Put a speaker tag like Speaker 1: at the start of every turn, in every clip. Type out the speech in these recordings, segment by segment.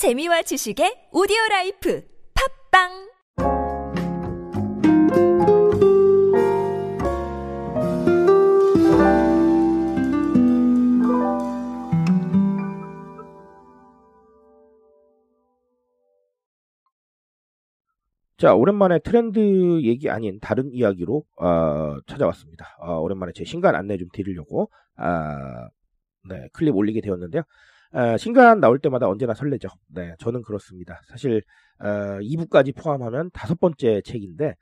Speaker 1: 재미와 지식의 오디오 라이프 팟빵
Speaker 2: 자, 오랜만에 트렌드 얘기 아닌 다른 이야기로 어, 찾아왔습니다. 어, 오랜만에 제 신간 안내 좀 드리려고 아, 네, 클립 올리게 되었는데요. 아, 신간 나올 때마다 언제나 설레죠. 네, 저는 그렇습니다. 사실 어, 2부까지 포함하면 다섯 번째 책인데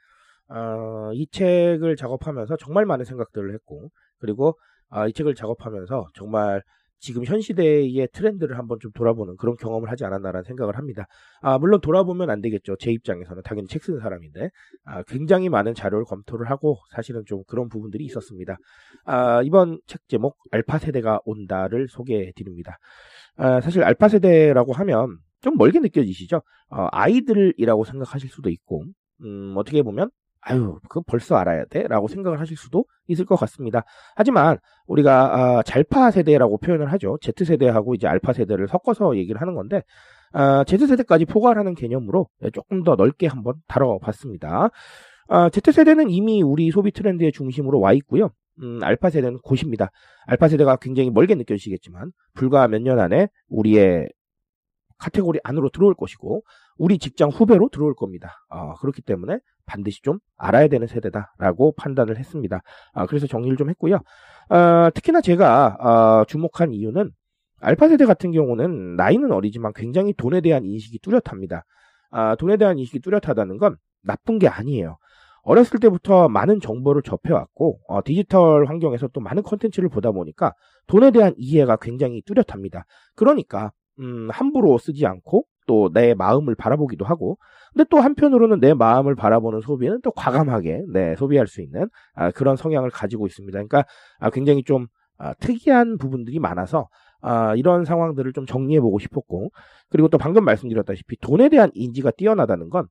Speaker 2: 어, 이 책을 작업하면서 정말 많은 생각들을 했고 그리고 아, 이 책을 작업하면서 정말 지금 현 시대의 트렌드를 한번 좀 돌아보는 그런 경험을 하지 않았나라는 생각을 합니다. 아, 물론 돌아보면 안 되겠죠. 제 입장에서는 당연히 책 쓰는 사람인데 아, 굉장히 많은 자료를 검토를 하고 사실은 좀 그런 부분들이 있었습니다. 아, 이번 책 제목 알파 세대가 온다를 소개해 드립니다. 아, 사실 알파 세대라고 하면 좀 멀게 느껴지시죠? 어, 아이들이라고 생각하실 수도 있고 음, 어떻게 보면 아유, 그거 벌써 알아야 돼? 라고 생각을 하실 수도 있을 것 같습니다. 하지만 우리가 아, 잘파 세대라고 표현을 하죠. Z세대하고 이제 알파 세대를 섞어서 얘기를 하는 건데 아, Z세대까지 포괄하는 개념으로 조금 더 넓게 한번 다뤄봤습니다. 아, Z세대는 이미 우리 소비 트렌드의 중심으로 와 있고요. 음, 알파 세대는 곧입니다. 알파 세대가 굉장히 멀게 느껴지시겠지만 불과 몇 년 안에 우리의 카테고리 안으로 들어올 것이고 우리 직장 후배로 들어올 겁니다. 아, 그렇기 때문에 반드시 좀 알아야 되는 세대다라고 판단을 했습니다. 아, 그래서 정리를 좀 했고요. 아, 특히나 제가 아, 주목한 이유는 알파 세대 같은 경우는 나이는 어리지만 굉장히 돈에 대한 인식이 뚜렷합니다. 아, 돈에 대한 인식이 뚜렷하다는 건 나쁜 게 아니에요. 어렸을 때부터 많은 정보를 접해왔고 어, 디지털 환경에서 또 많은 컨텐츠를 보다 보니까 돈에 대한 이해가 굉장히 뚜렷합니다. 그러니까 음, 함부로 쓰지 않고 또 내 마음을 바라보기도 하고 근데 또 한편으로는 내 마음을 바라보는 소비는 또 과감하게 네, 소비할 수 있는 아, 그런 성향을 가지고 있습니다. 그러니까 아, 굉장히 좀 아, 특이한 부분들이 많아서 아, 이런 상황들을 좀 정리해 보고 싶었고 그리고 또 방금 말씀드렸다시피 돈에 대한 인지가 뛰어나다는 건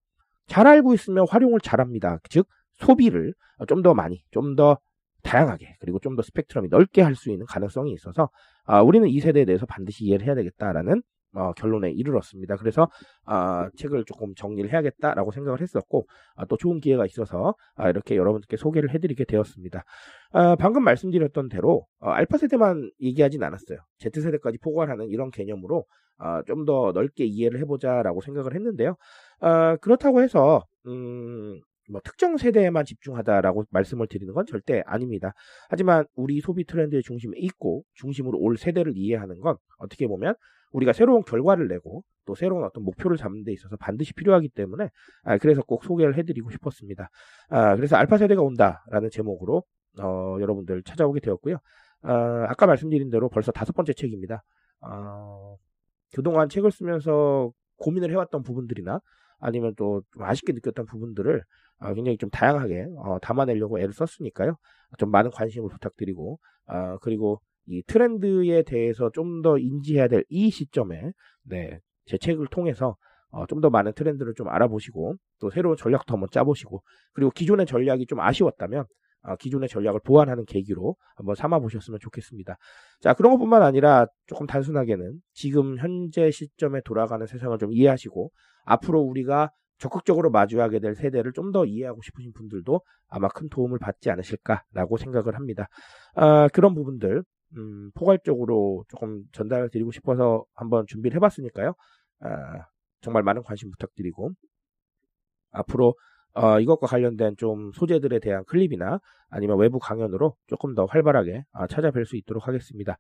Speaker 2: 잘 알고 있으면 활용을 잘합니다. 즉 소비를 좀 더 많이 좀 더 다양하게 그리고 좀 더 스펙트럼이 넓게 할 수 있는 가능성이 있어서 아, 우리는 이 세대에 대해서 반드시 이해를 해야 되겠다라는 어, 결론에 이르렀습니다. 그래서 아, 책을 조금 정리를 해야겠다라고 생각을 했었고 아, 또 좋은 기회가 있어서 아, 이렇게 여러분들께 소개를 해드리게 되었습니다. 아, 방금 말씀드렸던 대로 어, 알파 세대만 얘기하진 않았어요. Z 세대까지 포괄하는 이런 개념으로 아, 좀 더 넓게 이해를 해보자라고 생각을 했는데요. 아, 그렇다고 해서 음, 뭐 특정 세대에만 집중하다라고 말씀을 드리는 건 절대 아닙니다. 하지만 우리 소비 트렌드의 중심에 있고 중심으로 올 세대를 이해하는 건 어떻게 보면 우리가 새로운 결과를 내고 또 새로운 어떤 목표를 잡는 데 있어서 반드시 필요하기 때문에 아, 그래서 꼭 소개를 해드리고 싶었습니다. 아, 그래서 알파 세대가 온다라는 제목으로 어, 여러분들 찾아오게 되었고요. 아, 아까 말씀드린 대로 벌써 다섯 번째 책입니다. 어, 그동안 책을 쓰면서 고민을 해왔던 부분들이나 아니면 또좀 아쉽게 느꼈던 부분들을 어, 굉장히 좀 다양하게 어, 담아내려고 애를 썼으니까요. 좀 많은 관심을 부탁드리고 어, 그리고 이 트렌드에 대해서 좀 더 인지해야 될 이 시점에 네, 제 책을 통해서 어, 좀 더 많은 트렌드를 좀 알아보시고 또 새로운 전략도 한번 짜보시고 그리고 기존의 전략이 좀 아쉬웠다면 어, 기존의 전략을 보완하는 계기로 한번 삼아 보셨으면 좋겠습니다. 자 그런 것뿐만 아니라 조금 단순하게는 지금 현재 시점에 돌아가는 세상을 좀 이해하시고 앞으로 우리가 적극적으로 마주하게 될 세대를 좀 더 이해하고 싶으신 분들도 아마 큰 도움을 받지 않으실까라고 생각을 합니다. 아, 그런 부분들 음, 포괄적으로 조금 전달을 드리고 싶어서 한번 준비를 해봤으니까요. 아, 정말 많은 관심 부탁드리고 앞으로 어, 이것과 관련된 좀 소재들에 대한 클립이나 아니면 외부 강연으로 조금 더 활발하게 아, 찾아뵐 수 있도록 하겠습니다.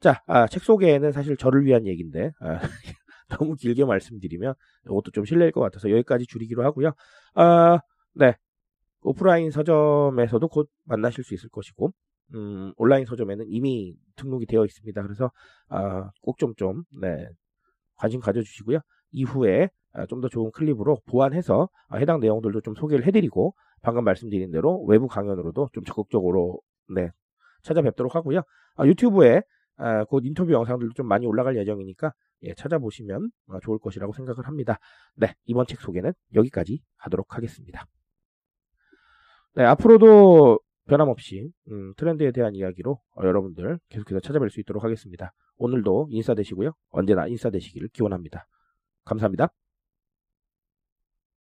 Speaker 2: 자, 아, 책 소개는 사실 저를 위한 얘기인데 아, 너무 길게 말씀드리면 이것도 좀 실례일 것 같아서 여기까지 줄이기로 하고요. 아, 네. 오프라인 서점에서도 곧 만나실 수 있을 것이고, 음, 온라인 서점에는 이미 등록이 되어 있습니다. 그래서, 아, 꼭 좀, 좀, 네, 관심 가져주시고요. 이후에 아, 좀더 좋은 클립으로 보완해서 아, 해당 내용들도 좀 소개를 해드리고, 방금 말씀드린 대로 외부 강연으로도 좀 적극적으로, 네, 찾아뵙도록 하고요. 아, 유튜브에 아, 곧 인터뷰 영상들도 좀 많이 올라갈 예정이니까 예, 찾아보시면 어, 좋을 것이라고 생각을 합니다. 네, 이번 책 소개는 여기까지 하도록 하겠습니다. 네, 앞으로도 변함없이 음, 트렌드에 대한 이야기로 어, 여러분들 계속해서 찾아뵐 수 있도록 하겠습니다. 오늘도 인사되시고요. 언제나 인사되시기를 기원합니다. 감사합니다.